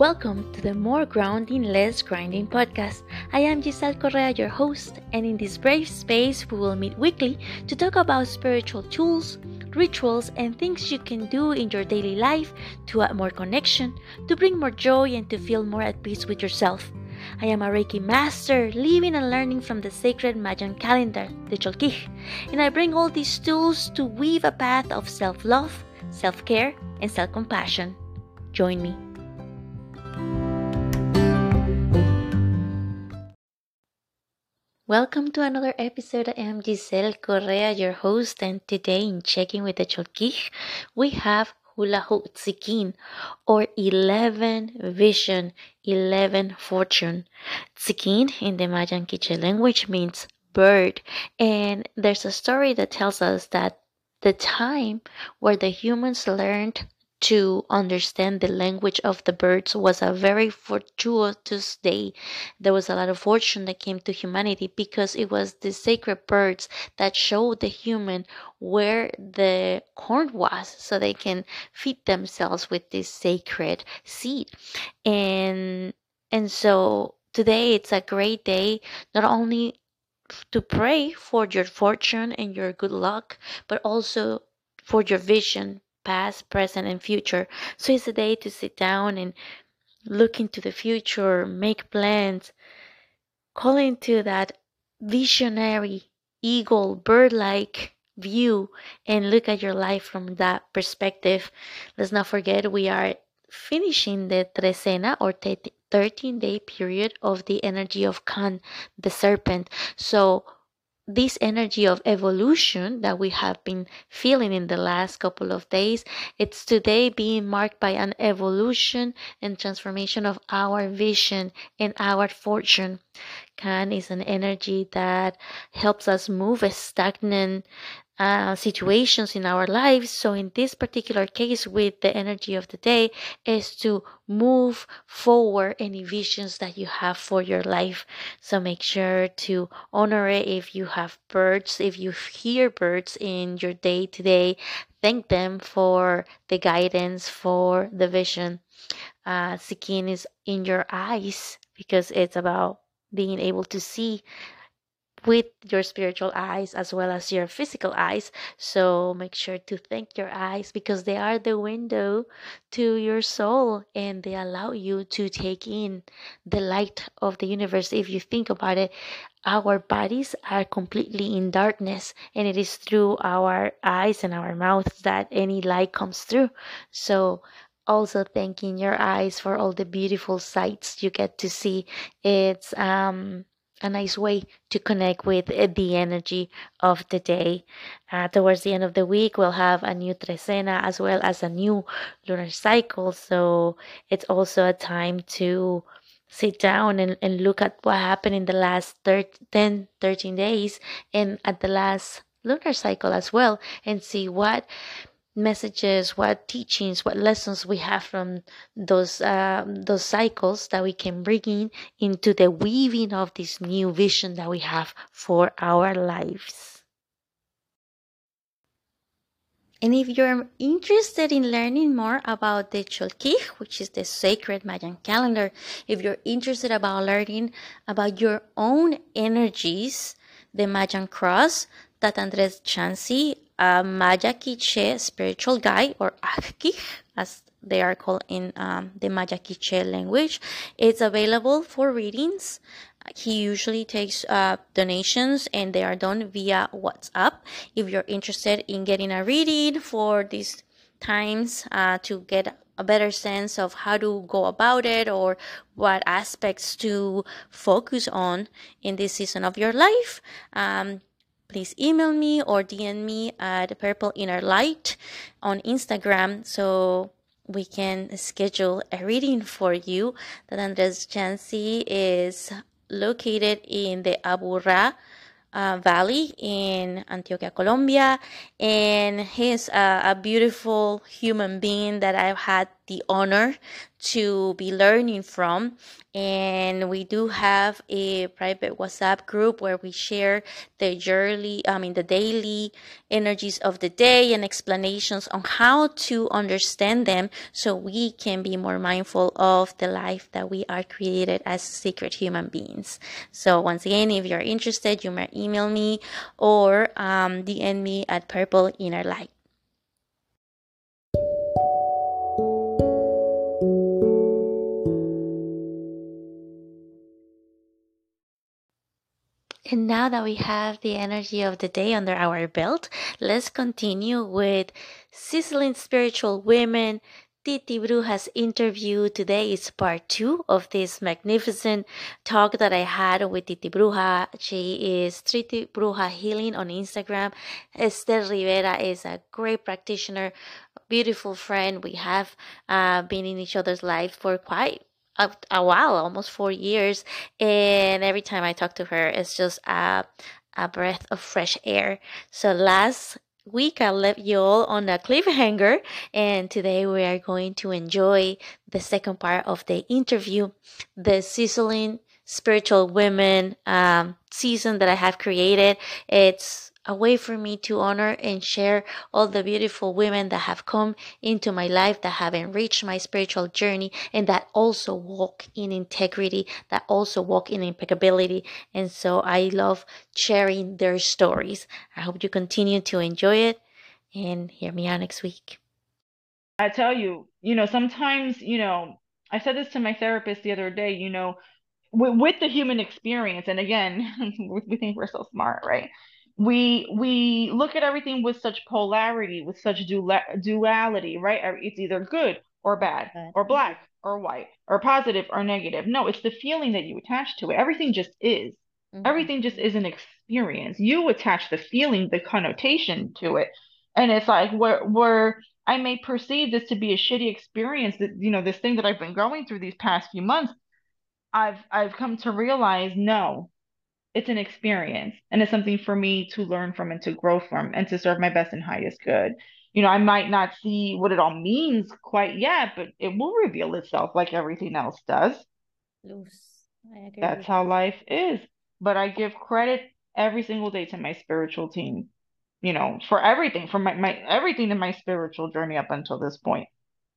Welcome to the More Grounding, Less Grinding podcast. I am Giselle Correa, your host, and in this brave space, we will meet weekly to talk about spiritual tools, rituals, and things you can do in your daily life to add more connection, to bring more joy, and to feel more at peace with yourself. I am a Reiki master, living and learning from the sacred Mayan calendar, the Cholquij, and I bring all these tools to weave a path of self love, self care, and self compassion. Join me. Welcome to another episode. I am Giselle Correa, your host, and today in Checking with the Cholquij, we have Julajuj Tzikin, or 11 Vision, 11 Fortune. Tzikin in the Mayan Quiche language means bird, and there's a story that tells us that the time where the humans learned to understand the language of the birds was a very fortuitous day. There was a lot of fortune that came to humanity because it was the sacred birds that showed the human where the corn was so they can feed themselves with this sacred seed. And and so today it's a great day not only to pray for your fortune and your good luck, but also for your vision past, present, and future. So it's a day to sit down and look into the future, make plans, call into that visionary, eagle, bird like view, and look at your life from that perspective. Let's not forget we are finishing the trecena or 13 day period of the energy of Kan, the serpent. So this energy of evolution that we have been feeling in the last couple of days, it's today being marked by an evolution and transformation of our vision and our fortune. Kan is an energy that helps us move a stagnant uh, situations in our lives. So, in this particular case, with the energy of the day, is to move forward any visions that you have for your life. So, make sure to honor it if you have birds, if you hear birds in your day to day, thank them for the guidance, for the vision. Uh, Tzikin is in your eyes because it's about being able to see with your spiritual eyes as well as your physical eyes. So make sure to thank your eyes because they are the window to your soul and they allow you to take in the light of the universe. If you think about it, our bodies are completely in darkness and it is through our eyes and our mouths that any light comes through. So also thanking your eyes for all the beautiful sights you get to see. It's um a nice way to connect with eh, the energy of the day. Uh, towards the end of the week, we'll have a new trecena as well as a new lunar cycle. So it's also a time to sit down and, and look at what happened in the last 30, 10, 13 days and at the last lunar cycle as well and see what messages, what teachings, what lessons we have from those uh, those cycles that we can bring in into the weaving of this new vision that we have for our lives. And if you're interested in learning more about the Cholquij, which is the sacred Mayan calendar, if you're interested about learning about your own energies, the Mayan cross that Andres Chancy a Maya Quiche spiritual guide or Ajkij as they are called in um, the Maya Quiche language. It's available for readings. He usually takes uh, donations and they are done via WhatsApp. If you're interested in getting a reading for these times uh, to get a better sense of how to go about it or what aspects to focus on in this season of your life, um, please email me or DM me at Purple Inner Light on Instagram so we can schedule a reading for you. That Andres Chancy is located in the Aburrá uh, Valley in Antioquia, Colombia, and he's a, a beautiful human being that I've had the honor to be learning from. And we do have a private WhatsApp group where we share the yearly, I mean, the daily energies of the day and explanations on how to understand them so we can be more mindful of the life that we are created as sacred human beings. So, once again, if you're interested, you may email me or um, DM me at Purple Inner Light. And now that we have the energy of the day under our belt, let's continue with sizzling spiritual women. Titi Bruja's interview today is part two of this magnificent talk that I had with Titi Bruja. She is Titi Bruja Healing on Instagram. Esther Rivera is a great practitioner, beautiful friend. We have uh, been in each other's lives for quite a, a while, almost four years. And every time I talk to her, it's just a, a breath of fresh air. So last week I left you all on a cliffhanger, and today we are going to enjoy the second part of the interview, the sizzling spiritual women um, season that I have created. It's a way for me to honor and share all the beautiful women that have come into my life, that have enriched my spiritual journey, and that also walk in integrity, that also walk in impeccability. And so I love sharing their stories. I hope you continue to enjoy it and hear me out next week. I tell you, you know, sometimes, you know, I said this to my therapist the other day, you know, with, with the human experience, and again, we think we're so smart, right? We we look at everything with such polarity, with such duality, right? It's either good or bad, or black or white, or positive or negative. No, it's the feeling that you attach to it. Everything just is. Mm-hmm. Everything just is an experience. You attach the feeling, the connotation to it. And it's like where where I may perceive this to be a shitty experience that you know, this thing that I've been going through these past few months, I've I've come to realize no, it's an experience and it's something for me to learn from and to grow from and to serve my best and highest good. You know, I might not see what it all means quite yet, but it will reveal itself like everything else does. That's how life is. But I give credit every single day to my spiritual team, you know, for everything, for my, my everything in my spiritual journey up until this point.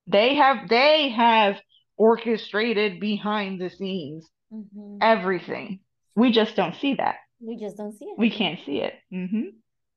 They have they have orchestrated behind the scenes mm-hmm. everything we just don't see that. We just don't see it. We can't see it. Mm-hmm.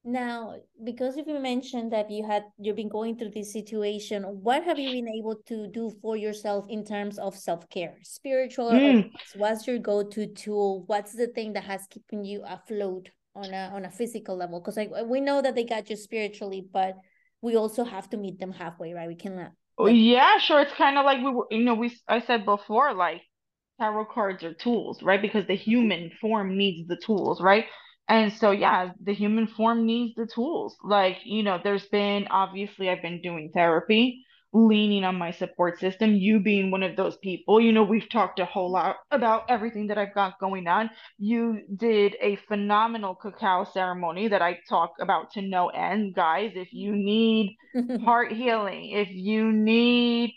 Now, because if you mentioned that you had you've been going through this situation, what have you been able to do for yourself in terms of self care, spiritual? Mm. What's your go to tool? What's the thing that has keeping you afloat on a on a physical level? Because like we know that they got you spiritually, but we also have to meet them halfway, right? We cannot. Like, yeah, sure. It's kind of like we were, you know, we I said before, like tarot cards are tools, right? Because the human form needs the tools, right? And so, yeah, the human form needs the tools. Like, you know, there's been obviously, I've been doing therapy, leaning on my support system, you being one of those people. You know, we've talked a whole lot about everything that I've got going on. You did a phenomenal cacao ceremony that I talk about to no end. Guys, if you need heart healing, if you need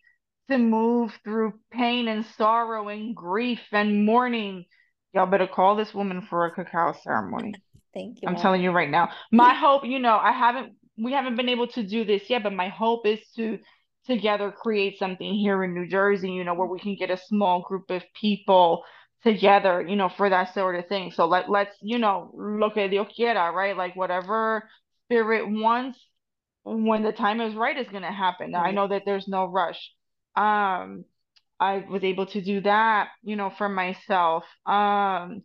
to move through pain and sorrow and grief and mourning. Y'all better call this woman for a cacao ceremony. Thank you. I'm Mom. telling you right now. My hope, you know, I haven't we haven't been able to do this yet, but my hope is to together create something here in New Jersey, you know, where we can get a small group of people together, you know, for that sort of thing. So let let's, you know, look at Dios quiera, right? Like whatever spirit wants when the time is right is gonna happen. Now, I know that there's no rush um I was able to do that, you know, for myself. Um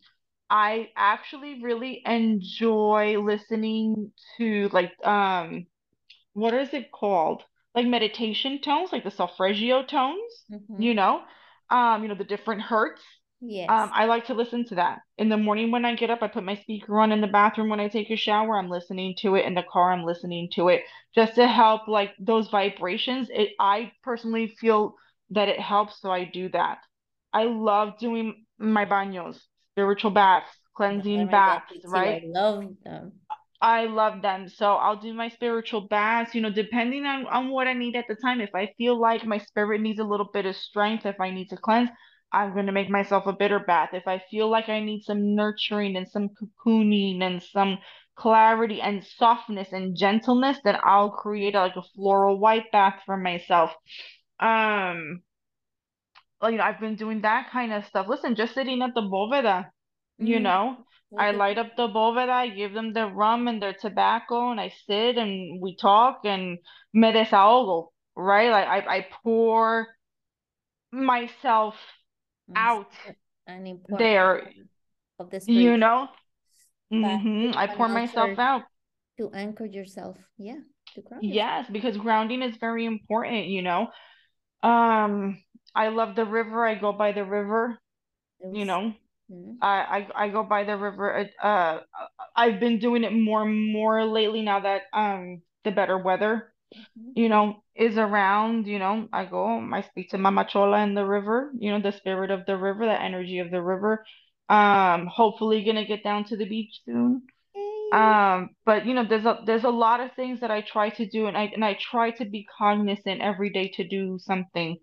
I actually really enjoy listening to like um what is it called? Like meditation tones, like the solfeggio tones, mm-hmm. you know, um, you know, the different hertz. Yes. Um, I like to listen to that. In the morning when I get up, I put my speaker on in the bathroom when I take a shower, I'm listening to it. In the car, I'm listening to it just to help like those vibrations. It I personally feel that it helps, so I do that. I love doing my baños, spiritual baths, cleansing baths, right? I love them. I love them. So I'll do my spiritual baths, you know, depending on, on what I need at the time. If I feel like my spirit needs a little bit of strength, if I need to cleanse, I'm going to make myself a bitter bath. If I feel like I need some nurturing and some cocooning and some clarity and softness and gentleness, then I'll create like a floral white bath for myself. Um, you know, I've been doing that kind of stuff. Listen, just sitting at the bóveda, you Mm, know, I light up the bóveda, I give them their rum and their tobacco, and I sit and we talk and me desahogo, right? Like I, I pour myself That's out an important there, part of the you know? bath. hmm I pour myself out. to anchor yourself. Yeah, to ground yourself. Yes, because grounding is very important, you know. Um, I love the river. I go by the river, you know. Mm, I, I I go by the river. Uh, uh, I've been doing it more and more lately now that um the better weather, mhm. you know, is around. You know, I go, I speak to Mama Chola in the river. You know, the spirit of the river, the energy of the river. Um, hopefully gonna get down to the beach soon. Um, but you know, there's a there's a lot of things that I try to do, and I and I try to be cognizant every day to do something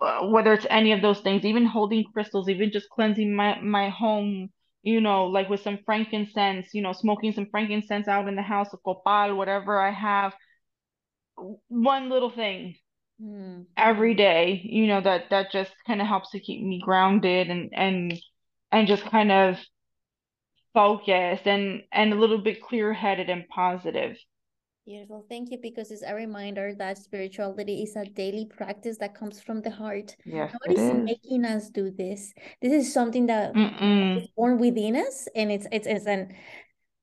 uh, whether it's any of those things, even holding crystals, even just cleansing my my home, you know, like with some frankincense, you know, smoking some frankincense out in the house, a copal, whatever I have, one little thing Mm, every day, you know, that that just kind of helps to keep me grounded and and and just kind of focused and and a little bit clear-headed and positive. Beautiful. Thank you, because it's a reminder that spirituality is a daily practice that comes from the heart. Yes, it Nobody's is. making us do this. This is something that is Mm-mm. born within us, and it's it's it's an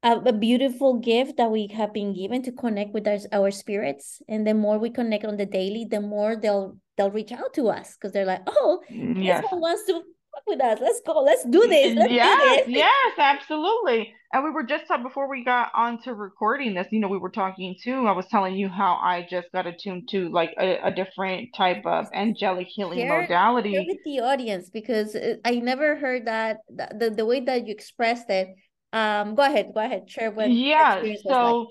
a, a beautiful gift that we have been given to connect with our, our spirits. And the more we connect on the daily, the more they'll they'll reach out to us because they're like, oh, this Yes. wants to fuck with us. Let's go. Let's do this. Let's do Yes, this. yes, absolutely. And we were just talking before we got onto recording this, you know, we were talking too. I was telling you how I just got attuned to like a, a different type of angelic healing share share modality. with the audience because uh, I never heard that the, the, the way that you expressed it. Um, go ahead, go ahead, share what Yeah, was like. so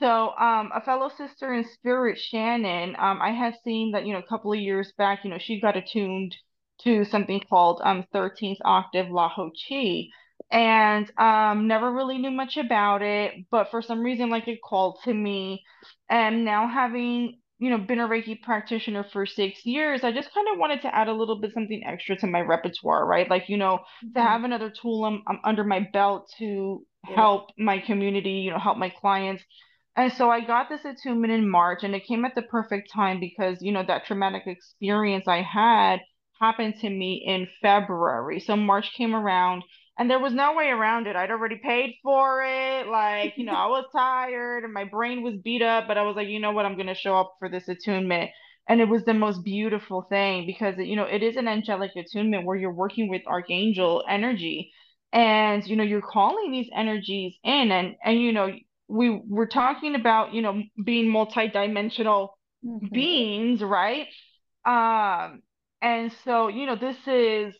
so um a fellow sister in spirit, Shannon, um I had seen that, you know, a couple of years back, you know, she got attuned to something called um 13th octave La Ho Chi and um never really knew much about it, but for some reason like it called to me and now having You know, been a Reiki practitioner for six years, I just kind of wanted to add a little bit something extra to my repertoire, right? Like, you know, to Mhm. have another tool I'm under my belt to Beautiful. help my community, you know, help my clients. And so I got this attunement in March, and it came at the perfect time because, you know, that traumatic experience I had happened to me in February. So March came around, and there was no way around it. I'd already paid for it. Like, you know, I was tired and my brain was beat up, but I was like, you know what? I'm going to show up for this attunement. And it was the most beautiful thing because, you know, it is an angelic attunement where you're working with archangel energy and you know you're calling these energies in and and you know we were talking about you know being multidimensional Mhm. beings right um and so you know this is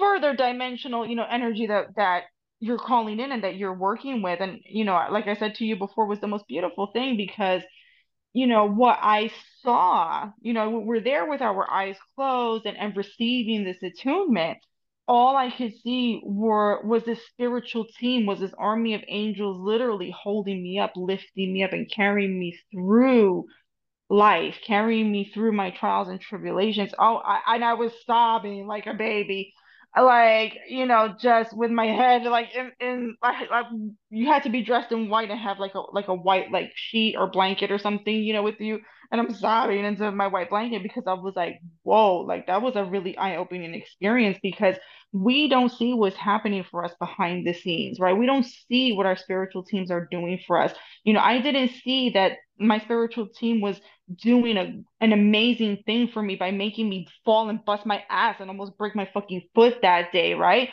further dimensional you know energy that that you're calling in and that you're working with and you know like I said to you before was the most beautiful thing because you know, what I saw, you know, we're there with our eyes closed and, and receiving this attunement. All I could see were was this spiritual team, was this army of angels literally holding me up, lifting me up, and carrying me through life, carrying me through my trials and tribulations. Oh, I, and I was sobbing like a baby, like, you know, just with my head like in, in like, like you had to be dressed in white and have like a like a white like sheet or blanket or something, you know, with you. And I'm sobbing into my white blanket because I was like, whoa, like that was a really eye-opening experience because we don't see what's happening for us behind the scenes, right? We don't see what our spiritual teams are doing for us. You know, I didn't see that my spiritual team was doing a, an amazing thing for me by making me fall and bust my ass and almost break my fucking foot that day, right?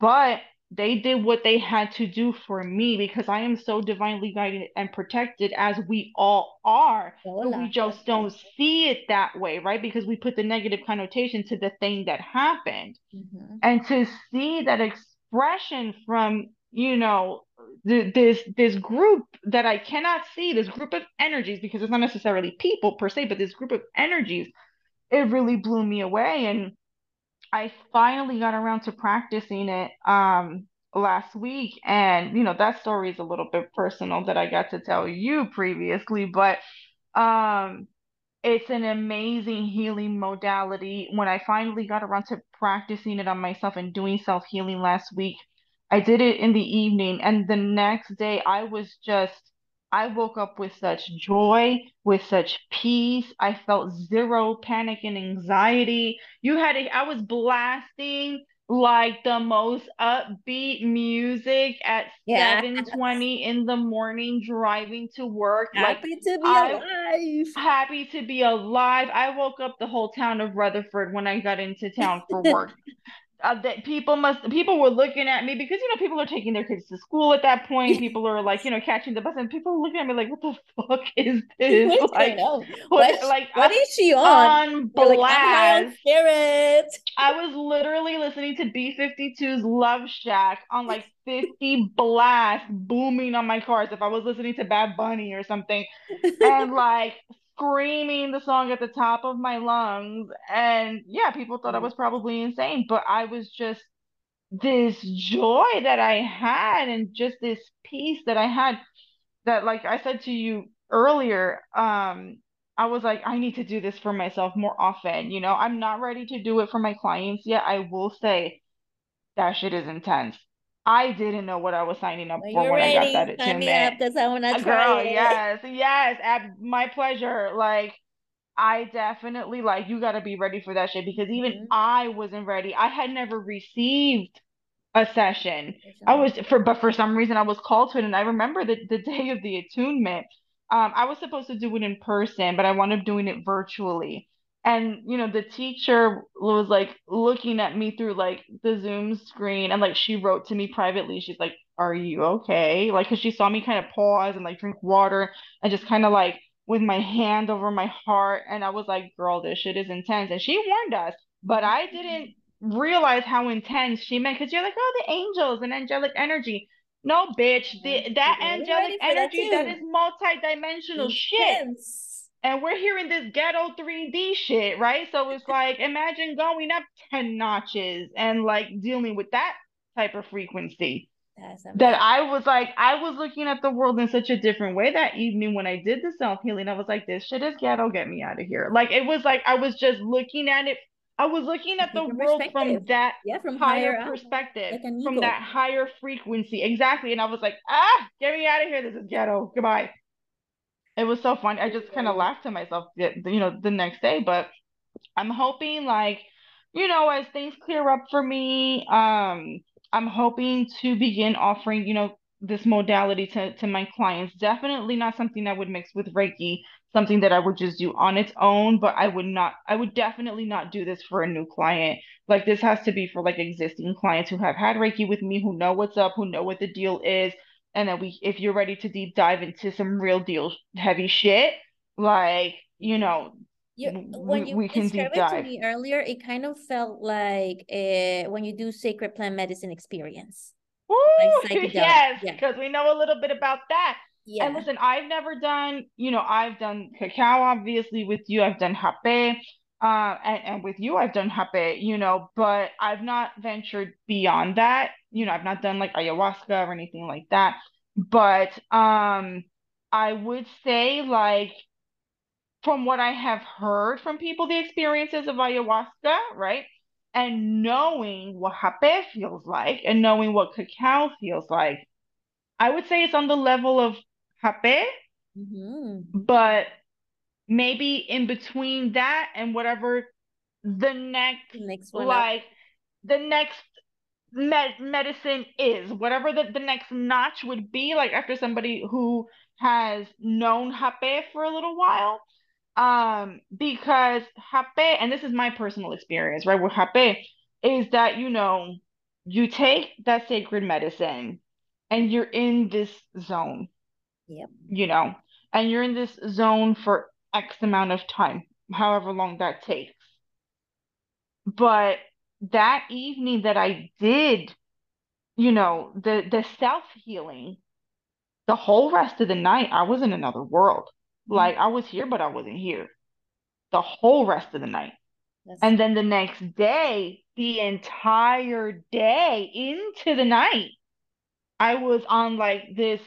But they did what they had to do for me because I am so divinely guided and protected as we all are. But we just don't see it that way, right? Because we put the negative connotation to the thing that happened Ujú. and to see that expression from you know this this group that I cannot see, this group of energies, because it's not necessarily people per se, but this group of energies, it really blew me away. And I finally got around to practicing it um last week. And you know, that story is a little bit personal that I got to tell you previously, but um it's an amazing healing modality. When I finally got around to practicing it on myself and doing self-healing last week, I did it in the evening, and the next day I was just, I woke up with such joy, with such peace. I felt zero panic and anxiety. You had a, I was blasting like the most upbeat music at Yeah. 7:20 in the morning driving to work. Like Happy to be I alive. happy to be alive. I woke up the whole town of Rutherford when I got into town for work uh, that people must people were looking at me because you know people are taking their kids to school at that point. People are like you know catching the bus, and people are looking at me like, "What the fuck is this?" What's like, what, What, like what uh, she on? on You're like, I'm on blast. spirit. I was literally listening to B52's Love Shack on like 50 blast booming on my car as if I was listening to Bad Bunny or something and like screaming the song at the top of my lungs. And yeah, people thought I was probably insane, but I was just this joy that I had and just this peace that I had that like I said to you earlier, um, I was like, I need to do this for myself more often. You know, I'm not ready to do it for my clients yet. I will say that shit is intense. I didn't know what I was signing up When for when I got ready, that sign me up because I want to Uh, try Girl, it. yes, yes, ab my pleasure. Like, I definitely like you gotta be ready for that shit because even Mhm. I wasn't ready. I had never received a session. I was for but for some reason I was called to it and I remember the, the day of the attunement. Um, I was supposed to do it in person, but I wound up doing it virtually. And you know, the teacher was like looking at me through like the Zoom screen and like she wrote to me privately. She's like, "Are you okay?" like because she saw me kind of pause and like drink water and just kind of like with my hand over my heart. And I was like, "Girl, this shit is intense." And she warned us, but I didn't realize how intense she meant because you're like, oh, the angels and angelic energy. No, bitch, the that angelic that energy that too. is multi-dimensional shit. And we're hearing this ghetto 3D shit, right? So it's like imagine going up 10 notches and like dealing with that type of frequency. That. I was like, I was looking at the world in such a different way that evening when I did the self-healing. I was like, this shit is ghetto, get me out of here. Like it was like I was just looking at it. I was looking at the world from that Yeah, from higher higher perspective, like from that higher frequency. Exactly. And I was like, ah, get me out of here. This is ghetto. Goodbye. It was so funny. I just kind of laughed to myself, you know, the next day. But I'm hoping like, you know, as things clear up for me, um, I'm hoping to begin offering, you know, this modality to to my clients. Definitely not something I would mix with Reiki, something that I would just do on its own, but I would not, I would definitely not do this for a new client. Like this has to be for like existing clients who have had Reiki with me, who know what's up, who know what the deal is, and then we, if you're ready to deep dive into some real deal heavy shit, like, you know, You, when you we can described it to me earlier, it kind of felt like uh, when you do sacred plant medicine experience, like psychedelic. Yes, Yeah, because we know a little bit about that. And listen, I've never done, you know, I've done cacao, obviously, with you. I've done hape, uh, and, and with you, I've done hape, you know, but I've not ventured beyond that. You know, I've not done like ayahuasca or anything like that. But um, I would say, like, from what I have heard from people, the experiences of ayahuasca, right? And knowing what hape feels like and knowing what cacao feels like, I would say it's on the level of hape, hmm but maybe in between that and whatever the next, The next one up. like, the next med medicine is, whatever the, the next notch would be, like after somebody who has known hape for a little while. Um, because hape, and this is my personal experience, right, with hape, is that, you know, you take that sacred medicine and you're in this zone, Yep. you know, and you're in this zone for X amount of time, however long that takes. But that evening that I did, you know, the the self-healing, the whole rest of the night, I was in another world. Mm-hmm. Like I was here, but I wasn't here. The whole rest of the night. That's And then the next day, the entire day into the night, I was on like this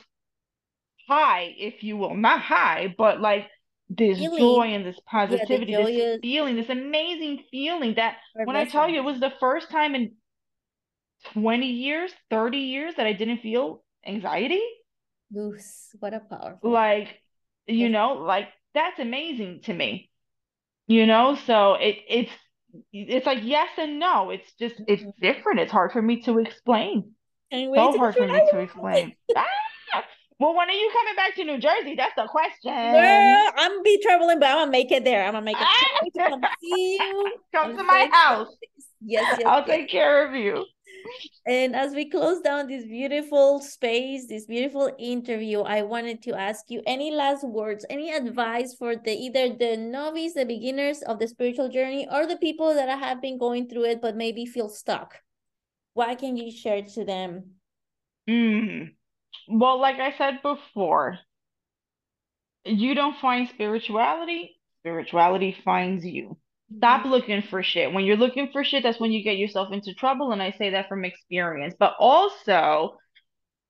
high, if you will. Not high, but like this Feeling. joy and this positivity, this feeling, this amazing feeling that when I tell you it was the first time in 20 years, 30 years that I didn't feel anxiety. Luz, what a powerful. Like, you Yeah. know, like that's amazing to me. You know, so it it's it's like yes and no. It's just it's Mhm. different. It's hard for me to explain. So hard for me to explain. Well, when are you coming back to New Jersey? That's the question. Girl, I'm be traveling, but I'm gonna make it there. I'm gonna make it Ah! Can't to come see you. Come I'm to my house. Yes, yes, I'll yes. take care of you. And as we close down this beautiful space, this beautiful interview, I wanted to ask you any last words, any advice for the either the novice, the beginners of the spiritual journey, or the people that have been going through it but maybe feel stuck. What can you share to them? Mm. Well, like I said before, you don't find spirituality, spirituality finds you. Stop looking for shit. When you're looking for shit, that's when you get yourself into trouble. And I say that from experience. But also,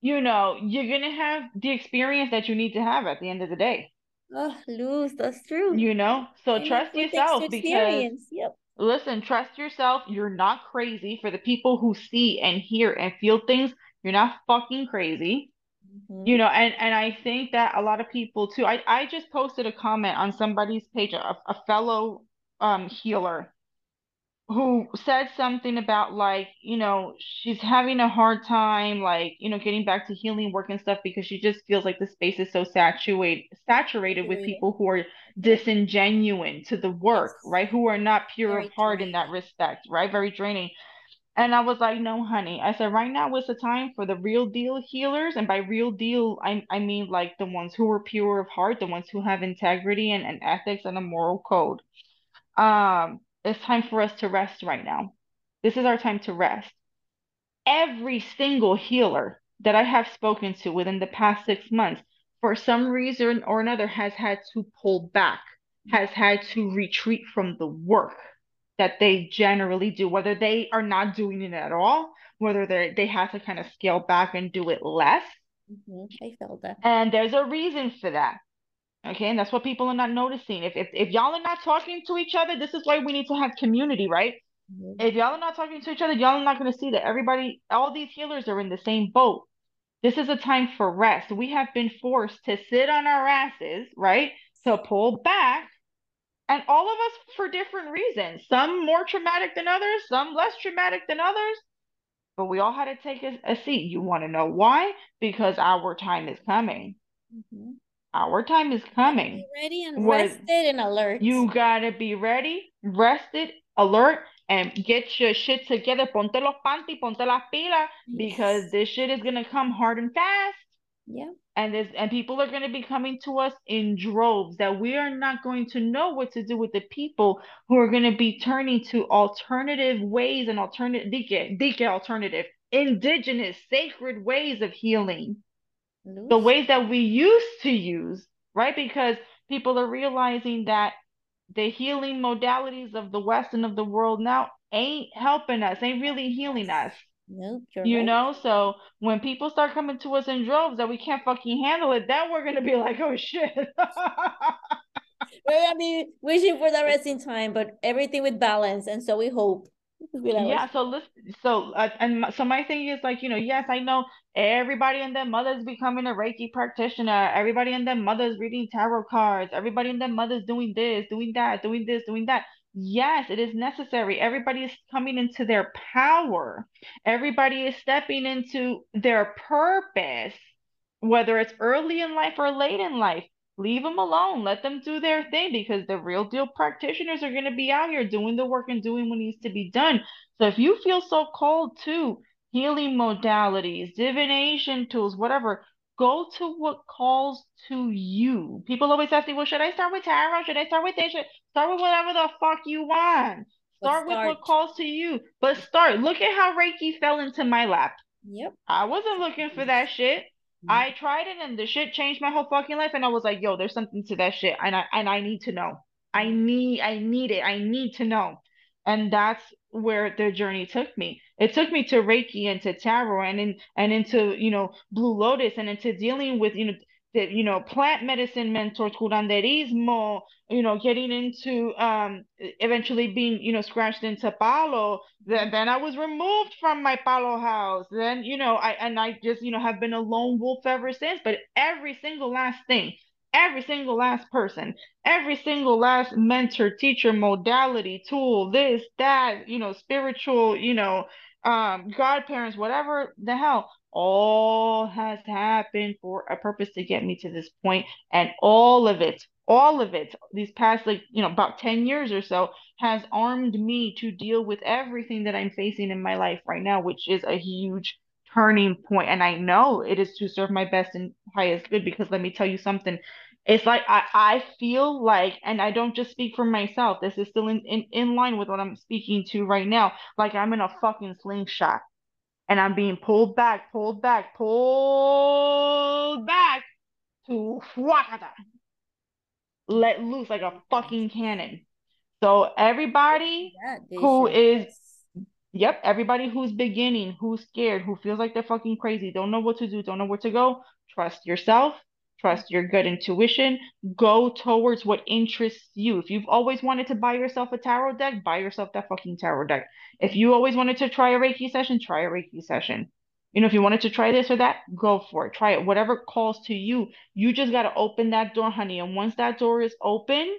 you know, you're gonna have the experience that you need to have at the end of the day. Oh, Luz, that's true. You know? So And trust yourself because. Yep. listen, trust yourself. You're not crazy. For the people who see and hear and feel things, you're not fucking crazy. Mhm. You know, and and I think that a lot of people too. I I just posted a comment on somebody's page, a, a fellow um healer who said something about like, you know, she's having a hard time like, you know, getting back to healing work and stuff because she just feels like the space is so saturated saturated with people who are disingenuine to the work, right? Who are not pure Very of heart in that respect, right? Very draining. And I was like, no, honey. I said, right now is the time for the real deal healers. And by real deal, I, I mean like the ones who are pure of heart, the ones who have integrity and, and ethics and a moral code. Um, it's time for us to rest right now. This is our time to rest. Every single healer that I have spoken to within the past six months, for some reason or another, has had to pull back, has had to retreat from the work that they generally do, whether they are not doing it at all, whether they they have to kind of scale back and do it less. Mhm. I felt that. And there's a reason for that. Okay, and that's what people are not noticing. If if if y'all are not talking to each other, this is why we need to have community, right? Mhm. If y'all are not talking to each other, y'all are not going to see that everybody, all these healers are in the same boat. This is a time for rest. We have been forced to sit on our asses, right? To pull back. And all of us for different reasons. Some more traumatic than others, some less traumatic than others. But we all had to take a, a seat. You want to know why? Because our time is coming. Mhm. Our time is coming. Be ready and rested and alert. You gotta be ready, rested, alert, and get your shit together. Ponte los panty, ponte las pilas, because this shit is gonna come hard and fast. Yeah. And this and people are gonna be coming to us in droves that we are not going to know what to do with the people who are gonna be turning to alternative ways and alternative dike, dike alternative, indigenous, sacred ways of healing. The ways that we used to use, right? Because people are realizing that the healing modalities of the West and of the world now ain't helping us, ain't really healing us, Nope, you right. know? So when people start coming to us in droves that we can't fucking handle it, then we're gonna be like, oh shit. We're gonna be wishing for the resting time, but everything with balance, and so we hope. Yeah, so listen, so uh, and my, so my thing is like, you know, yes, I know everybody and their mother's becoming a Reiki practitioner, everybody and their mother's reading tarot cards, everybody and their mother's doing this, doing that, doing this, doing that. Yes, it is necessary. Everybody is coming into their power. Everybody is stepping into their purpose, whether it's early in life or late in life. Leave them alone. Let them do their thing because the real deal practitioners are going to be out here doing the work and doing what needs to be done. So if you feel so called to healing modalities, divination tools, whatever, go to what calls to you. People always ask me, well, should I start with tarot? Should I start with this? Should- Start with whatever the fuck you want. But Start with what calls to you. But start. Look at how Reiki fell into my lap. Yep. I wasn't looking for that shit. Mm-hmm. I tried it and the shit changed my whole fucking life. And I was like, yo, there's something to that shit. And I and I need to know. I mm-hmm. need I need it. I need to know. And that's where the journey took me. It took me to Reiki and to tarot and in and into, you know, Blue Lotus and into dealing with, you know, the, you know, plant medicine mentors, curanderismo, you know, getting into um eventually being, you know, scratched into palo. Then then I was removed from my palo house. Then, you know, I and I just, you know, have been a lone wolf ever since. But every single last thing, every single last person, every single last mentor, teacher, modality, tool, this, that, you know, spiritual, you know, um, godparents, whatever the hell, all has happened for a purpose to get me to this point, and all of it, all of it, these past like you know about ten years or so, has armed me to deal with everything that I'm facing in my life right now, which is a huge turning point and i know it is to serve my best and highest good because let me tell you something. It's like I, I feel like and i don't just speak for myself this is still in, in, in line with what i'm speaking to right now like i'm in a fucking slingshot. And i'm being pulled back pulled back pulled back to let loose like a fucking cannon. So everybody Yeah, who is. Yep, everybody who's beginning, who's scared, who feels like they're fucking crazy, don't know what to do, don't know where to go, trust yourself, trust your gut intuition, go towards what interests you. If you've always wanted to buy yourself a tarot deck, buy yourself that fucking tarot deck. If you always wanted to try a Reiki session, try a Reiki session. You know, if you wanted to try this or that, go for it. Try it. Whatever calls to you. You just got to open that door, honey. And once that door is open,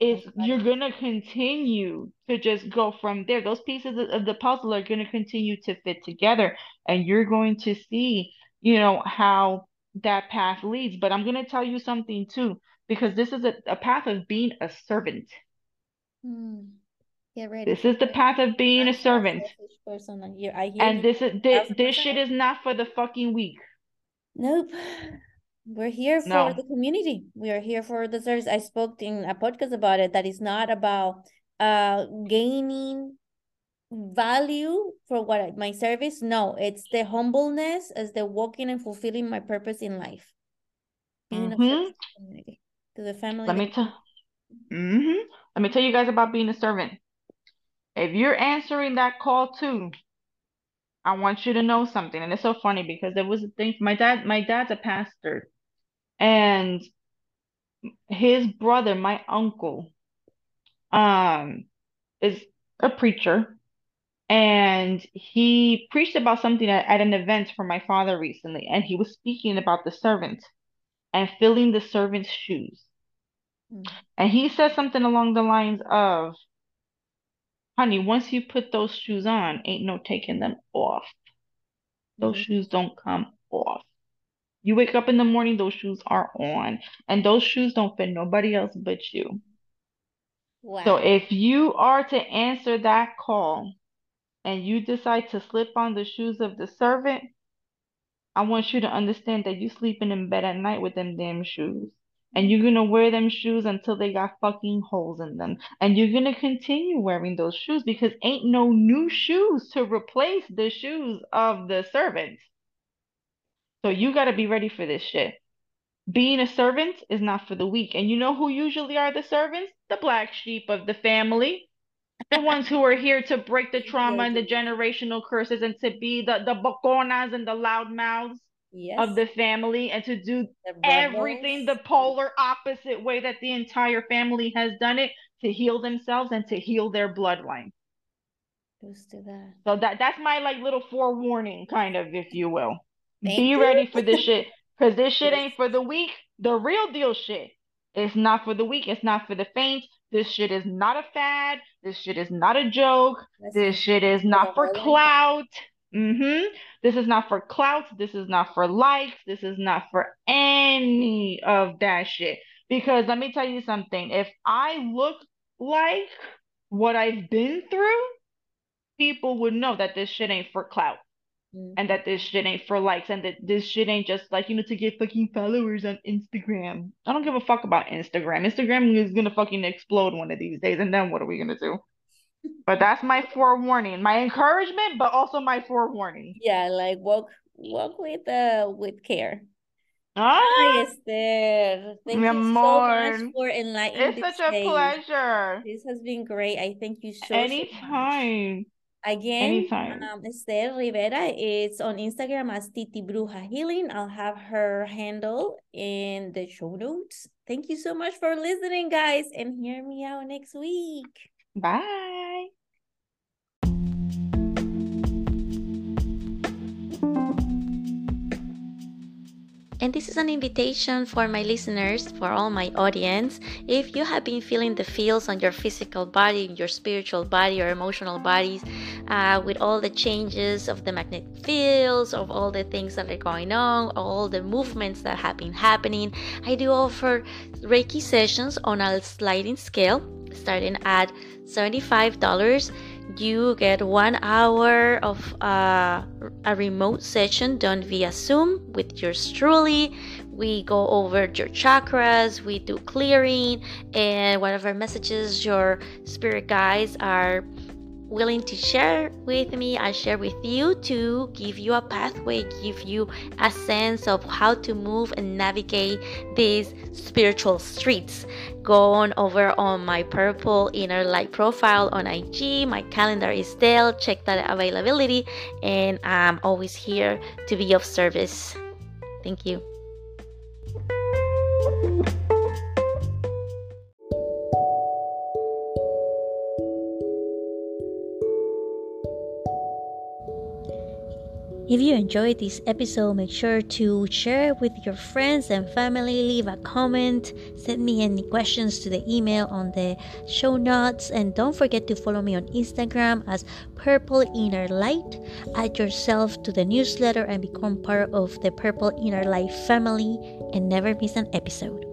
it's you're gonna continue to just go from there. Those pieces of, the puzzle are gonna continue to fit together, and you're going to see, you know, how that path leads. But I'm gonna tell you something too, because this is a, a path of being a servant. Hmm. Get ready. This is the path of being a servant. person. I hear, I hear And this is this, this shit is not for the fucking weak. Nope. We're here for No. the community. We are here for the service. I spoke in a podcast about it that is not about uh gaining value for what I- my service. No, it's the humbleness as the walking and fulfilling my purpose in life. Being of Mhm. service to the community, to the family. Let me tell hmm Let me tell you guys about being a servant. If you're answering that call too, I want you to know something. And it's so funny because there was a thing my dad my dad's a pastor and his brother, my uncle, um, is a preacher and he preached about something at, at an event for my father recently and he was speaking about the servant and filling the servant's shoes. Mm. And he said something along the lines of, honey, once you put those shoes on, ain't no taking them off. Those Mhm. shoes don't come off. You wake up in the morning, those shoes are on, and those shoes don't fit nobody else but you. So if you are to answer that call and you decide to slip on the shoes of the servant, I want you to understand that you sleeping in bed at night with them damn shoes. And you're gonna wear them shoes until they got fucking holes in them. And you're gonna continue wearing those shoes because ain't no new shoes to replace the shoes of the servant. So you gotta be ready for this shit. Being a servant is not for the weak. And you know who usually are the servants? The black sheep of the family. The ones who are here to break the trauma and the generational curses and to be the, the boconas and the loud mouths Yes. of the family and to do The everything the polar opposite way that the entire family has done it to heal themselves and to heal their bloodline. Used to that. So that that's my like little forewarning, kind of, if you will. Thank Be you. ready for this shit. Cause this shit ain't for the weak. The real deal shit. It's not for the weak. It's not for the faint. This shit is not a fad. This shit is not a joke. Yes, This shit is not for clout. Mm-hmm. This is not for clout. This is not for likes. This is not for any of that shit. Because let me tell you something. If I look like what I've been through, people would know that this shit ain't for clout Mm. and that this shit ain't for likes and that this shit ain't just like you know to get fucking followers on Instagram. I don't give a fuck about Instagram. Instagram is gonna fucking explode one of these days, and then what are we gonna do? But that's my forewarning, my encouragement, but also my forewarning. Yeah, like walk walk with uh with care. Ah, Hi, Esther. Thank you so much for enlightening It's such a pleasure. This has been great. I thank you so, so much. Anytime. Again, Anytime. um, Esther Rivera is on Instagram as Titi Bruja Healing. I'll have her handle in the show notes. Thank you so much for listening, guys, and hear me out next week. Bye. And this is an invitation for my listeners, for all my audience. If you have been feeling the feels on your physical body, your spiritual body, or emotional bodies, uh, with all the changes of the magnetic fields, of all the things that are going on, all the movements that have been happening, I do offer Reiki sessions on a sliding scale, starting at $75 you get one hour of uh, a remote session done via Zoom with yours truly. We go over your chakras, we do clearing, and whatever messages your spirit guides are willing to share with me, I share with you to give you a pathway, give you a sense of how to move and navigate these spiritual streets. Go on over on my Purple Inner Light profile on IG. My calendar is there. Check that availability, and I'm always here to be of service. Thank you. If you enjoyed this episode, make sure to share it with your friends and family. Leave a comment, send me any questions to the email on the show notes, and don't forget to follow me on Instagram as Purple Inner Light. Add yourself to the newsletter and become part of the Purple Inner Light family and never miss an episode.